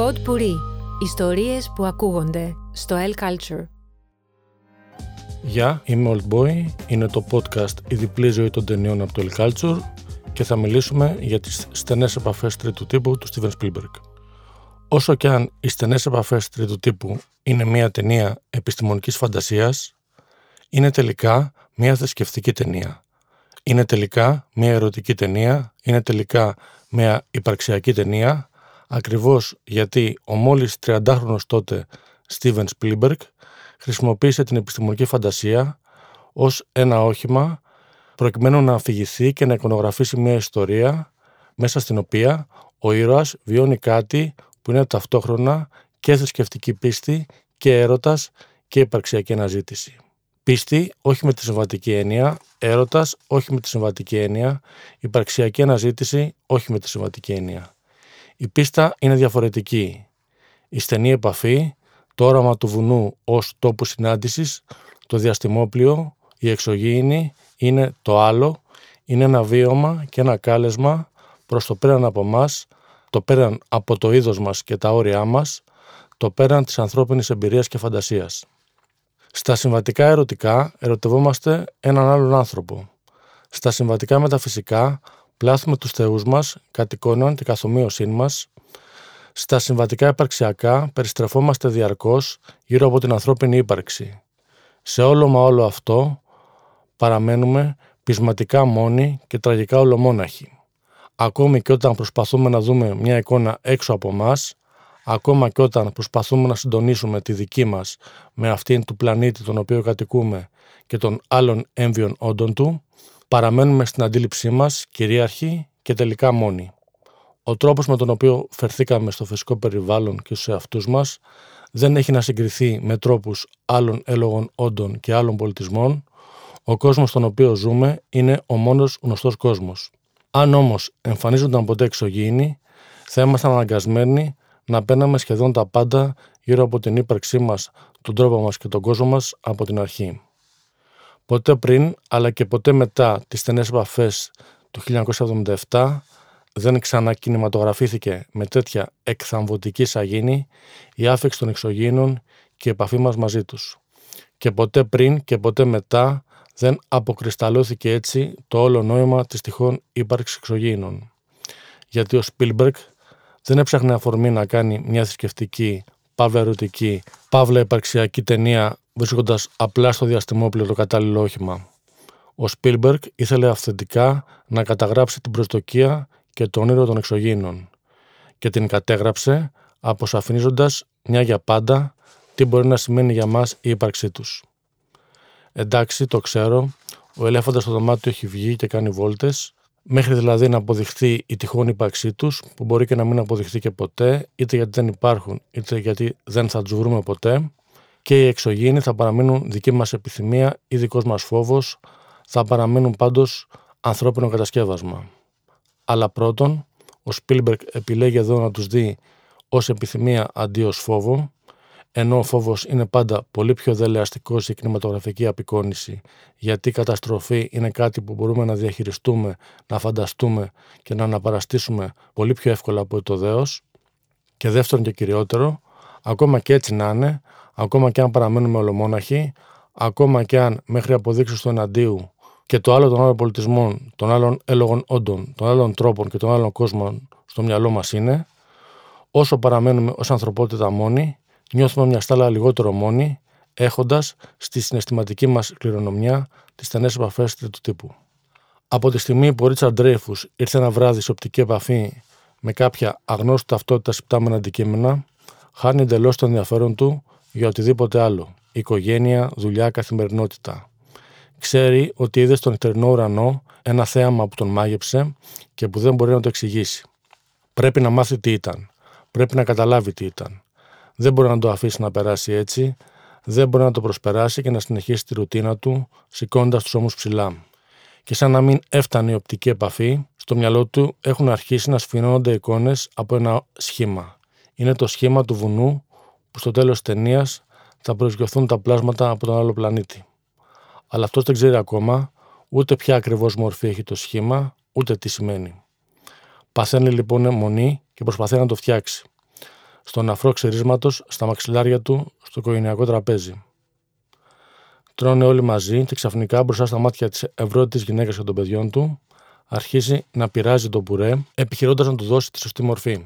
Pod Puri. Ιστορίες που ακούγονται στο El Culture. Γεια, είμαι Old Boy. Είναι το podcast «Η διπλή ζωή των ταινιών» από το El Culture και θα μιλήσουμε για τις στενές επαφές τρίτου τύπου του Steven Spielberg. Όσο και αν οι στενές επαφές τρίτου τύπου είναι μια ταινία επιστημονικής φαντασίας, είναι τελικά μια θρησκευτική ταινία. Είναι τελικά μια ερωτική ταινία, είναι τελικά μια υπαρξιακή ταινία, ακριβώς γιατί ο μόλις 30χρονος τότε Steven Spielberg χρησιμοποίησε την επιστημονική φαντασία ως ένα όχημα προκειμένου να αφηγηθεί και να εικονογραφήσει μια ιστορία μέσα στην οποία ο ήρωας βιώνει κάτι που είναι ταυτόχρονα και θρησκευτική πίστη και έρωτας και υπαρξιακή αναζήτηση. Πίστη όχι με τη συμβατική έννοια, έρωτας όχι με τη συμβατική έννοια, υπαρξιακή αναζήτηση όχι με τη συμβατική έννοια. Η πίστα είναι διαφορετική. Η στενή επαφή, το όραμα του βουνού ως τόπου συνάντησης, το διαστημόπλιο, η εξωγήινη είναι το άλλο, είναι ένα βίωμα και ένα κάλεσμα προς το πέραν από μας, το πέραν από το είδος μας και τα όρια μας, το πέραν της ανθρώπινης εμπειρίας και φαντασίας. Στα συμβατικά ερωτικά ερωτευόμαστε έναν άλλον άνθρωπο. Στα συμβατικά μεταφυσικά πλάθουμε τους θεούς μας, κατ' εικόναν την καθομοίωσή μας. Στα συμβατικά υπαρξιακά περιστρεφόμαστε διαρκώς γύρω από την ανθρώπινη ύπαρξη. Σε όλο μα όλο αυτό παραμένουμε πεισματικά μόνοι και τραγικά ολομόναχοι. Ακόμη και όταν προσπαθούμε να δούμε μια εικόνα έξω από μας, ακόμα και όταν προσπαθούμε να συντονίσουμε τη δική μας με αυτήν του πλανήτη τον οποίο κατοικούμε και των άλλων έμβιων όντων του, παραμένουμε στην αντίληψή μας κυρίαρχοι και τελικά μόνοι. Ο τρόπος με τον οποίο φερθήκαμε στο φυσικό περιβάλλον και στους εαυτούς μας δεν έχει να συγκριθεί με τρόπους άλλων έλογων όντων και άλλων πολιτισμών. Ο κόσμος στον οποίο ζούμε είναι ο μόνος γνωστός κόσμος. Αν όμως εμφανίζονταν ποτέ εξωγήινοι, θα ήμασταν αναγκασμένοι να παίρναμε σχεδόν τα πάντα γύρω από την ύπαρξή μας, τον τρόπο μας και τον κόσμο μας από την αρχή. Ποτέ πριν, αλλά και ποτέ μετά τις στενές επαφές του 1977, δεν ξανακινηματογραφήθηκε με τέτοια εκθαμβωτική σαγίνη η άφηξη των εξωγήινων και η επαφή μας μαζί τους. Και ποτέ πριν και ποτέ μετά δεν αποκρισταλώθηκε έτσι το όλο νόημα της τυχόν ύπαρξης εξωγήινων. Γιατί ο Σπίλμπεργκ δεν έψαχνε αφορμή να κάνει μια θρησκευτική, παύλα ερωτική, παύλα υπαρξιακή ταινία βρίσκοντας απλά στο διαστημόπλαιο το κατάλληλο όχημα. Ο Σπίλμπεργκ ήθελε αυθεντικά να καταγράψει την προσδοκία και το όνειρο των εξωγήινων και την κατέγραψε αποσαφηνίζοντας μια για πάντα τι μπορεί να σημαίνει για μας η ύπαρξή τους. Εντάξει, το ξέρω, ο ελέφαντας στο δωμάτιο έχει βγει και κάνει βόλτες, μέχρι δηλαδή να αποδειχθεί η τυχόν ύπαρξή τους, που μπορεί και να μην αποδειχθεί και ποτέ, είτε γιατί δεν υπάρχουν, είτε γιατί δεν θα τους βρούμε ποτέ, και οι εξωγήινοι θα παραμείνουν δική μας επιθυμία ή δικός μας φόβος, θα παραμείνουν πάντως ανθρώπινο κατασκεύασμα. Αλλά πρώτον, ο Σπίλμπερκ επιλέγει εδώ να τους δει ως επιθυμία αντί ως φόβο, ενώ ο φόβος είναι πάντα πολύ πιο δελεαστικός η κινηματογραφική απεικόνηση, γιατί η καταστροφή είναι κάτι που μπορούμε να διαχειριστούμε, να φανταστούμε και να αναπαραστήσουμε πολύ πιο εύκολα από το δέος. Και δεύτερον και κυριότερο, ακόμα και έτσι να είναι, ακόμα και αν παραμένουμε ολομόναχοι, ακόμα και αν μέχρι αποδείξεις του εναντίου και το άλλο των άλλων πολιτισμών, των άλλων έλογων όντων, των άλλων τρόπων και των άλλων κόσμων στο μυαλό μας είναι, όσο παραμένουμε ως ανθρωπότητα μόνοι, νιώθουμε μια στάλα λιγότερο μόνοι, έχοντας στη συναισθηματική μας κληρονομιά τις στενές επαφές τρίτου τύπου. Από τη στιγμή που ο Ρίτσαρντ Ντρέιφους ήρθε ένα βράδυ σε οπτική επαφή με κάποια αγνώστη ταυτότητα υπτάμενα αντικείμενα, χάνει εντελώς το ενδιαφέρον του για οτιδήποτε άλλο. Οικογένεια, δουλειά, καθημερινότητα. Ξέρει ότι είδε στον νυχτερινό ουρανό ένα θέαμα που τον μάγεψε και που δεν μπορεί να το εξηγήσει. Πρέπει να μάθει τι ήταν. Πρέπει να καταλάβει τι ήταν. Δεν μπορεί να το αφήσει να περάσει έτσι. Δεν μπορεί να το προσπεράσει και να συνεχίσει τη ρουτίνα του, σηκώνοντα τους ώμους ψηλά. Και σαν να μην έφτανε η οπτική επαφή, στο μυαλό του έχουν αρχίσει να σφινώνονται εικόνες από ένα σχήμα. Είναι το σχήμα του βουνού που στο τέλος της ταινίας θα προσγειωθούν τα πλάσματα από τον άλλο πλανήτη. Αλλά αυτός δεν ξέρει ακόμα ούτε ποια ακριβώς μορφή έχει το σχήμα, ούτε τι σημαίνει. Παθαίνει λοιπόν μονή και προσπαθεί να το φτιάξει. στον αφρό ξερίσματος στα μαξιλάρια του στο οικογενειακό τραπέζι. Τρώνε όλοι μαζί και ξαφνικά μπροστά στα μάτια της ευρώτη γυναίκας και των παιδιών του αρχίζει να πειράζει το πουρέ, επιχειρώντας να του δώσει τη σωστή μορφή.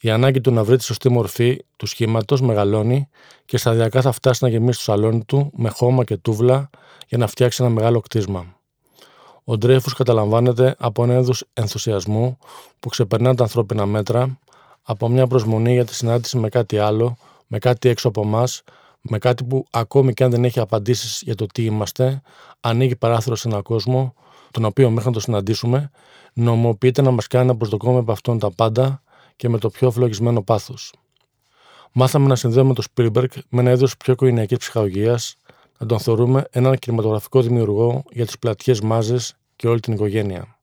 Η ανάγκη του να βρει τη σωστή μορφή του σχήματος μεγαλώνει και σταδιακά θα φτάσει να γεμίσει το σαλόνι του με χώμα και τούβλα για να φτιάξει ένα μεγάλο κτίσμα. Ο Ντρέιφου καταλαμβάνεται από ένα είδου ενθουσιασμού που ξεπερνά τα ανθρώπινα μέτρα, από μια προσμονή για τη συνάντηση με κάτι άλλο, με κάτι έξω από εμάς, με κάτι που ακόμη και αν δεν έχει απαντήσεις για το τι είμαστε, ανοίγει παράθυρο σε έναν κόσμο, τον οποίο μέχρι να το συναντήσουμε, νομοποιείται να μας κάνει να προσδοκούμε από αυτόν τα πάντα και με το πιο φλογισμένο πάθος. Μάθαμε να συνδέουμε τον Spielberg με ένα είδος πιο οικογενειακής ψυχαγωγίας, να τον θεωρούμε έναν κινηματογραφικό δημιουργό για τις πλατιές μάζες και όλη την οικογένεια.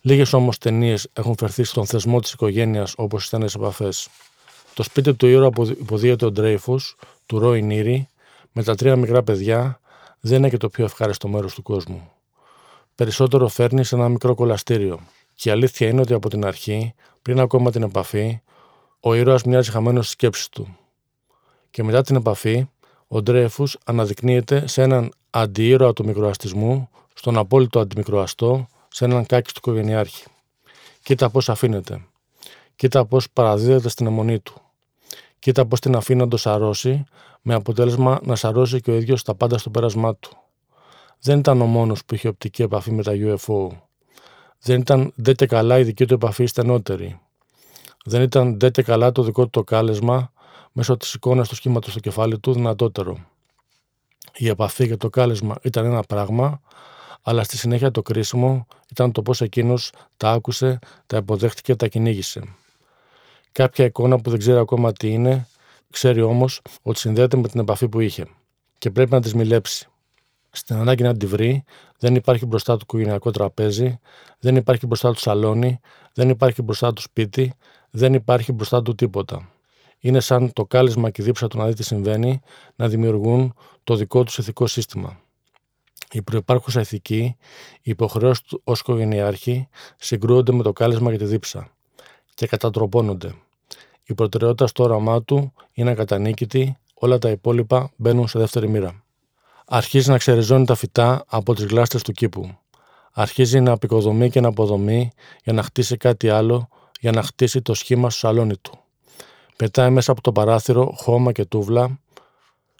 Λίγες όμως ταινίες έχουν φερθεί στον θεσμό της οικογένειας όπως οι στενέ επαφές. Το σπίτι του ήρωα που υποδίεται ο Ντρέιφους, του Ρόι Νίρι, με τα τρία μικρά παιδιά, δεν είναι και το πιο ευχάριστο μέρος του κόσμου. Περισσότερο φέρνει σε ένα μικρό κολαστήριο. Και η αλήθεια είναι ότι από την αρχή, πριν ακόμα την επαφή, ο ήρωας μοιάζει χαμένος στις σκέψεις του. Και μετά την επαφή, ο Ντρέφους αναδεικνύεται σε έναν αντιήρωα του μικροαστισμού, στον απόλυτο αντιμικροαστό, σε έναν κάκι του οικογενειάρχη. Κοίτα πώς αφήνεται. Κοίτα πώς παραδίδεται στην αιμονή του. Κοίτα πώς την αφήνει να το σαρώσει, με αποτέλεσμα να σαρώσει και ο ίδιος τα πάντα στο πέρασμά του. Δεν ήταν ο μόνος που είχε οπτική επαφή με τα UFO. Δεν ήταν δε και καλά η δική του επαφή στενότερη. Δεν ήταν δε και καλά το δικό του το κάλεσμα μέσω της εικόνας του σχήματο στο κεφάλι του δυνατότερο. Η επαφή και το κάλεσμα ήταν ένα πράγμα, αλλά στη συνέχεια το κρίσιμο ήταν το πώς εκείνος τα άκουσε, τα υποδέχτηκε, τα κυνήγησε. Κάποια εικόνα που δεν ξέρει ακόμα τι είναι, ξέρει όμως ότι συνδέεται με την επαφή που είχε και πρέπει να της μιλέψει. Στην ανάγκη να τη βρει, δεν υπάρχει μπροστά του οικογενειακό τραπέζι, δεν υπάρχει μπροστά του σαλόνι, δεν υπάρχει μπροστά του σπίτι, δεν υπάρχει μπροστά του τίποτα. Είναι σαν το κάλεσμα και η δίψα του να δει τι συμβαίνει να δημιουργούν το δικό τους ηθικό σύστημα. Η προπάρχουσα ηθική, οι υποχρεώσει του ως οικογενειάρχη συγκρούονται με το κάλεσμα και τη δίψα και κατατροπώνονται. Η προτεραιότητα στο όραμά του είναι ακατανίκητη, όλα τα υπόλοιπα μπαίνουν σε δεύτερη μοίρα. Αρχίζει να ξεριζώνει τα φυτά από τις γλάστε του κήπου. Αρχίζει να απεικοδομεί και να αποδομεί για να χτίσει κάτι άλλο, για να χτίσει το σχήμα στο σαλόνι του. Πετάει μέσα από το παράθυρο χώμα και τούβλα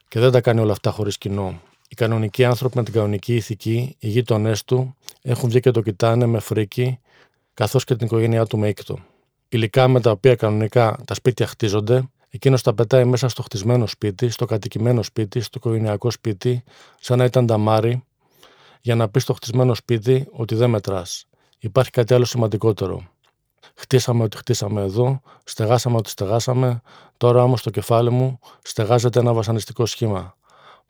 και δεν τα κάνει όλα αυτά χωρίς κοινό. Οι κανονικοί άνθρωποι με την κανονική ηθική, οι γείτονές του, έχουν βγει και το κοιτάνε με φρίκι, καθώς και την οικογένειά του με ήκτο. Υλικά με τα οποία κανονικά τα σπίτια χτίζονται, εκείνος τα πετάει μέσα στο χτισμένο σπίτι, στο κατοικημένο σπίτι, στο οικογενειακό σπίτι, σαν να ήταν ταμάρι, για να πει στο χτισμένο σπίτι ότι δεν μετράς. Υπάρχει κάτι άλλο σημαντικότερο. Χτίσαμε ό,τι χτίσαμε εδώ, στεγάσαμε ό,τι στεγάσαμε, τώρα όμως το κεφάλι μου στεγάζεται ένα βασανιστικό σχήμα.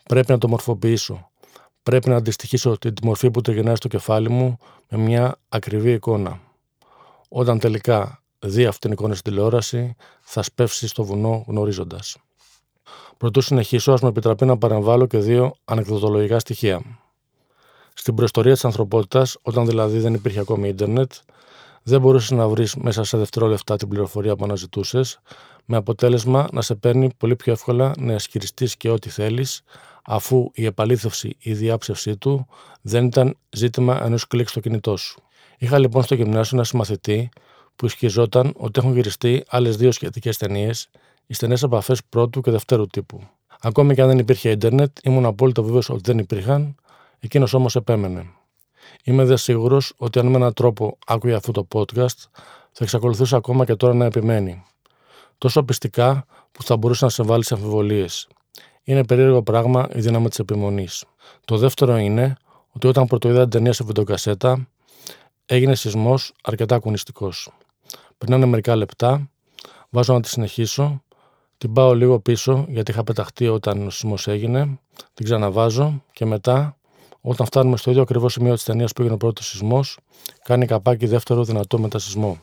Πρέπει να το μορφοποιήσω. Πρέπει να αντιστοιχίσω τη μορφή που τριγυρνάει στο κεφάλι μου με μια ακριβή εικόνα. Όταν τελικά δει αυτήν την εικόνα στην τηλεόραση, θα σπεύσει στο βουνό γνωρίζοντας. Πρωτού συνεχίσω, ας με επιτραπεί να παρεμβάλλω και δύο ανεκδοτολογικά στοιχεία. Στην προϊστορία της ανθρωπότητας, όταν δηλαδή δεν υπήρχε ακόμη ίντερνετ, δεν μπορούσες να βρεις μέσα σε δευτερόλεπτα την πληροφορία που αναζητούσες, με αποτέλεσμα να σε παίρνει πολύ πιο εύκολα να ισχυριστείς και ό,τι θέλεις, αφού η επαλήθευση ή η διάψευσή του δεν ήταν ζήτημα ενός κλικ στο κινητό σου. Είχα λοιπόν στο γυμνάσιο ένας συμμαθητή που ισχυζόταν ότι έχουν γυριστεί άλλες δύο σχετικές ταινίες, οι στενές επαφές πρώτου και δευτέρου τύπου. Ακόμη και αν δεν υπήρχε ίντερνετ, ήμουν απόλυτα βέβαιος ότι δεν υπήρχαν, εκείνος όμως επέμενε. Είμαι δε σίγουρος ότι αν με έναν τρόπο άκουγε αυτό το podcast, θα εξακολουθούσε ακόμα και τώρα να επιμένει. Τόσο πιστικά που θα μπορούσε να σε βάλει σε αμφιβολίες. Είναι περίεργο πράγμα η δύναμη της επιμονής. Το δεύτερο είναι ότι όταν πρωτοείδα την ταινία σε βιντεοκασέτα, έγινε σεισμός αρκετά ακουνιστικός. Περνάνε μερικά λεπτά, βάζω να τη συνεχίσω, την πάω λίγο πίσω γιατί είχα πεταχτεί όταν ο σεισμός έγινε, την ξαναβάζω και μετά, όταν φτάνουμε στο ίδιο ακριβώ σημείο της ταινίας που έγινε ο πρώτος σεισμός, κάνει καπάκι δεύτερο δυνατό μετασυσμό.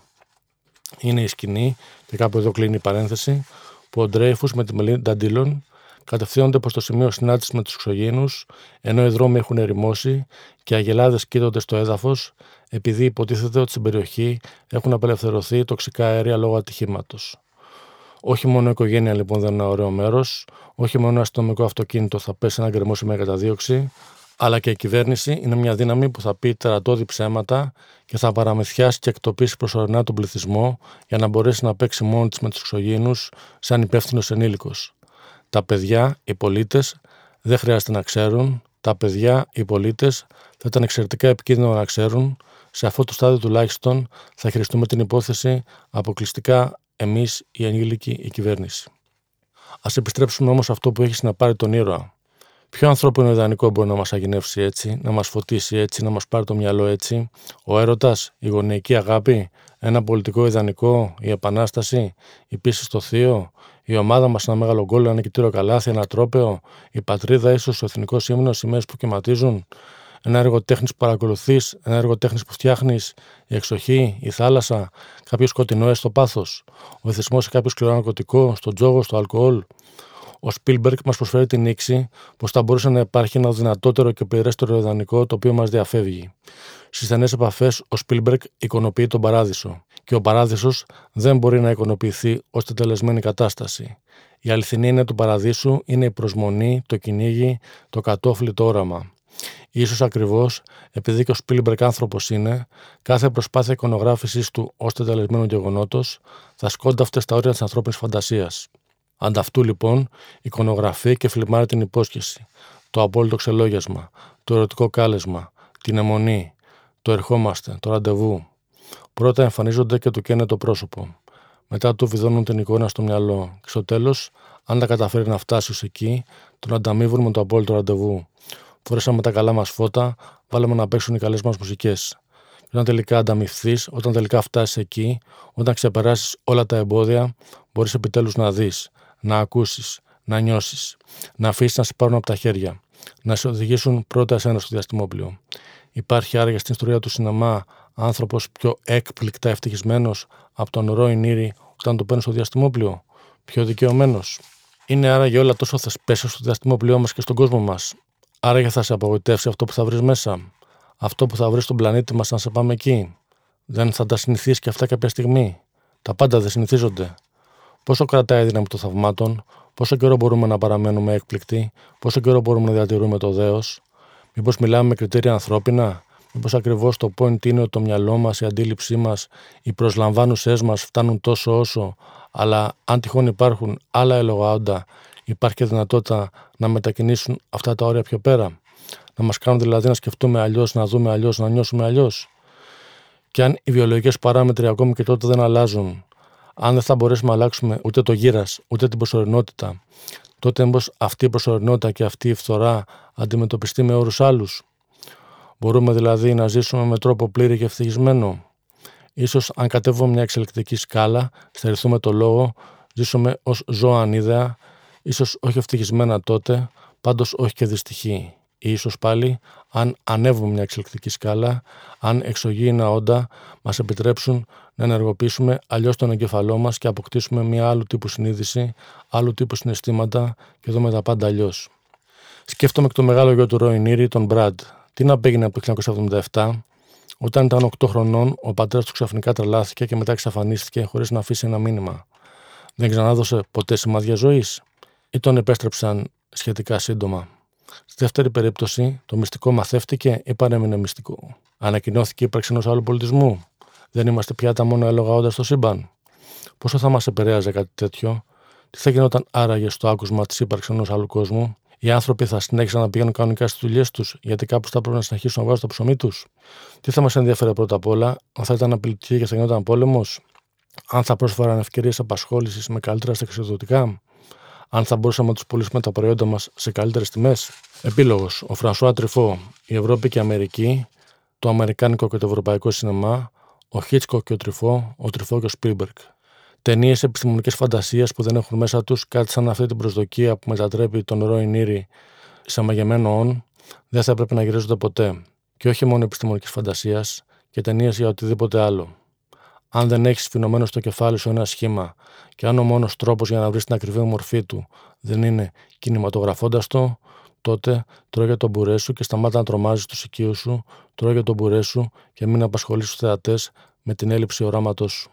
Είναι η σκηνή, και κάπου εδώ κλείνει η παρένθεση, που ο Ντρέιφου με τη Μελίντα Ντίλον κατευθύνονται προς το σημείο συνάντησης με τους εξωγήνου, ενώ οι δρόμοι έχουν ερημώσει και αγελάδες κοίτονται στο έδαφος, επειδή υποτίθεται ότι στην περιοχή έχουν απελευθερωθεί τοξικά αέρια λόγω ατυχήματος. Όχι μόνο η οικογένεια λοιπόν δεν είναι ένα ωραίο μέρος, όχι μόνο ένα αστυνομικό αυτοκίνητο θα πέσει να γκρεμώσει μια καταδίωξη, αλλά και η κυβέρνηση είναι μια δύναμη που θα πει τερατώδη ψέματα και θα παραμυθιάσει και εκτοπίσει προσωρινά τον πληθυσμό για να μπορέσει να παίξει μόνη της με τους εξωγήνου σαν υπεύθυνος ενήλικος. Τα παιδιά, οι πολίτες, δεν χρειάζεται να ξέρουν. Τα παιδιά, οι πολίτες, θα ήταν εξαιρετικά επικίνδυνο να ξέρουν. Σε αυτό το στάδιο τουλάχιστον θα χειριστούμε την υπόθεση αποκλειστικά εμείς, οι ενήλικοι, η κυβέρνηση. Α επιστρέψουμε όμως αυτό που έχει να πάρει τον ήρωα. Ποιο ανθρώπινο ιδανικό μπορεί να μας αγινεύσει έτσι, να μας φωτίσει έτσι, να μας πάρει το μυαλό έτσι, ο έρωτας, η γονεϊκή αγάπη, ένα πολιτικό ιδανικό, η επανάσταση, η πίστη στο θείο, η ομάδα μας ένα μεγάλο γκολ, ένα κοιτήριο καλάθι, ένα τρόπεο, η πατρίδα, ίσως ο εθνικός ύμνος, οι μέρες που κυματίζουν, ένα έργο τέχνης που παρακολουθείς, ένα έργο τέχνης που φτιάχνεις, η εξοχή, η θάλασσα, κάποιο σκοτεινό έστω πάθος, ο εθισμό σε κάποιο σκληρό ναρκωτικό, στο τζόγο, στο αλκοόλ. Ο Σπίλμπεργκ μας προσφέρει την νήξη πως θα μπορούσε να υπάρχει ένα δυνατότερο και πληρέστερο ιδανικό το οποίο μας διαφεύγει. Στις στενές επαφές, ο Σπίλμπεργκ εικονοποιεί τον παράδεισο. Και ο παράδεισος δεν μπορεί να εικονοποιηθεί ως τελεσμένη κατάσταση. Η αληθινή είναι του παραδείσου είναι η προσμονή, το κυνήγι, το κατόφλι, το όραμα. Ίσως ακριβώς επειδή και ο Σπίλμπερκ άνθρωπος είναι, κάθε προσπάθεια εικονογράφησης του ως τελεσμένου γεγονότος θα σκόνταυτε στα όρια της ανθρώπινης φαντασίας. Ανταυτού λοιπόν εικονογραφεί και φλιμάρει την υπόσχεση, το απόλυτο ξελόγιασμα, το ερωτικό κάλεσμα, την αιμονή, το ερχόμαστε, το ραντεβού. Πρώτα εμφανίζονται και του καίνε το πρόσωπο. Μετά του βιδώνουν την εικόνα στο μυαλό. Και στο τέλος, αν τα καταφέρει να φτάσεις ω εκεί, τον ανταμείβουν με το απόλυτο ραντεβού. Φορέσαμε τα καλά μας φώτα, βάλαμε να παίξουν οι καλές μας μουσικές. Και όταν τελικά ανταμυφθείς, όταν τελικά φτάσεις εκεί, όταν ξεπεράσεις όλα τα εμπόδια, μπορείς επιτέλους να δεις, να ακούσεις, να νιώσεις, να αφήσεις να σε πάρουν από τα χέρια, να σε οδηγήσουν πρώτα εσένα στο διαστημόπλιο. Υπάρχει άραγε στην ιστορία του σινεμά άνθρωπος πιο έκπληκτα ευτυχισμένος από τον Ρόι Νίρι όταν το παίρνει στο διαστημόπλιο, πιο δικαιωμένος. Είναι άραγε όλα τόσο θεσπέσια στο διαστημόπλιό μας και στον κόσμο μας. Άραγε θα σε απογοητεύσει αυτό που θα βρεις μέσα. Αυτό που θα βρεις στον πλανήτη μας να σε πάμε εκεί. Δεν θα τα συνηθίσεις και αυτά κάποια στιγμή. Τα πάντα δεν συνηθίζονται. Πόσο κρατάει η δύναμη των θαυμάτων, πόσο καιρό μπορούμε να παραμένουμε έκπληκτοι, πόσο καιρό μπορούμε να διατηρούμε το δέος, Μήπως μιλάμε με κριτήρια ανθρώπινα, Μήπως ακριβώς το point είναι ότι το μυαλό μας, η αντίληψή μας, οι προσλαμβάνουσές μας φτάνουν τόσο όσο, αλλά αν τυχόν υπάρχουν άλλα ελογαόντα, υπάρχει και δυνατότητα να μετακινήσουν αυτά τα όρια πιο πέρα. Να μας κάνουν δηλαδή να σκεφτούμε αλλιώς, να δούμε αλλιώς, να νιώσουμε αλλιώς. Και αν οι βιολογικές παράμετροι ακόμη και τότε δεν αλλάζουν, αν δεν θα μπορέσουμε να αλλάξουμε ούτε το γύρας, ούτε την προσωρινότητα, τότε μήπως αυτή η προσωρινότητα και αυτή η φθορά αντιμετωπιστεί με όρους άλλους; Μπορούμε δηλαδή να ζήσουμε με τρόπο πλήρη και ευτυχισμένο. Ίσως αν κατέβουμε μια εξελικτική σκάλα, στερηθούμε το λόγο, ζήσουμε ως ζώα ανίδεα, ίσως όχι ευτυχισμένα τότε, πάντως όχι και δυστυχή. Ή ίσως πάλι, αν ανέβουμε μια εξελικτική σκάλα, αν εξωγήινα όντα μας επιτρέψουν να ενεργοποιήσουμε αλλιώς τον εγκεφαλό μας και αποκτήσουμε μια άλλου τύπου συνείδηση, άλλου τύπου συναισθήματα και δούμε τα πάντα αλλιώς. Σκέφτομαι και το μεγάλο γιο του Ροϊνίρη, τον Μπραντ, τι να πήγαινε από το 1977, όταν ήταν 8 χρονών, ο πατέρας του ξαφνικά τρελάθηκε και μετά εξαφανίστηκε χωρίς να αφήσει ένα μήνυμα. Δεν ξανάδωσε ποτέ σημάδια ζωής, ή τον επέστρεψαν σχετικά σύντομα. Στη δεύτερη περίπτωση, το μυστικό μαθεύτηκε ή παρέμεινε μυστικό. Ανακοινώθηκε η ύπαρξη ενός άλλου πολιτισμού. Δεν είμαστε πια τα μόνο έλογα όντας στο σύμπαν. Πόσο θα μας επηρέαζε κάτι τέτοιο, τι θα γινόταν άραγε στο άκουσμα της ύπαρξης ενός άλλου κόσμου, οι άνθρωποι θα συνέχισαν να πηγαίνουν κανονικά στις δουλειές τους, γιατί κάπου θα πρέπει να συνεχίσουν να βάζουν το ψωμί τους. Τι θα μας ενδιαφέρει πρώτα απ' όλα, αν θα ήταν απειλητική και θα γινόταν πόλεμος, αν θα πρόσφεραν ευκαιρίες απασχόλησης με καλύτερα στεξιδοτικά, αν θα μπορούσαμε να τους πουλήσουμε τα προϊόντα μας σε καλύτερες τιμές; Επίλογος. Ο Φρανσουά Τριφό. Η Ευρώπη και η Αμερική. Το Αμερικάνικο και το Ευρωπαϊκό σινεμά. Ο Χίτσκο και ο Τριφό. Ο Τριφό και ο Σπίλμπεργκ. Ταινίες επιστημονικέ φαντασίας που δεν έχουν μέσα τους κάτι σαν αυτή την προσδοκία που μετατρέπει τον Ρόι Νίρι σε μαγεμένο όν, δεν θα έπρεπε να γυρίζονται ποτέ. Και όχι μόνο επιστημονικής φαντασίας και ταινίες για οτιδήποτε άλλο. Αν δεν έχεις φινωμένο στο κεφάλι σου ένα σχήμα και αν ο μόνος τρόπος για να βρεις την ακριβή μορφή του δεν είναι κινηματογραφώντας το, τότε τρώγε τον μπουρέ σου και σταμάτα να τρομάζεις τους οικείους σου, τρώγε τον μπουρέ σου και μην απασχολείς τους θεατές με την έλλειψη οράματός σου.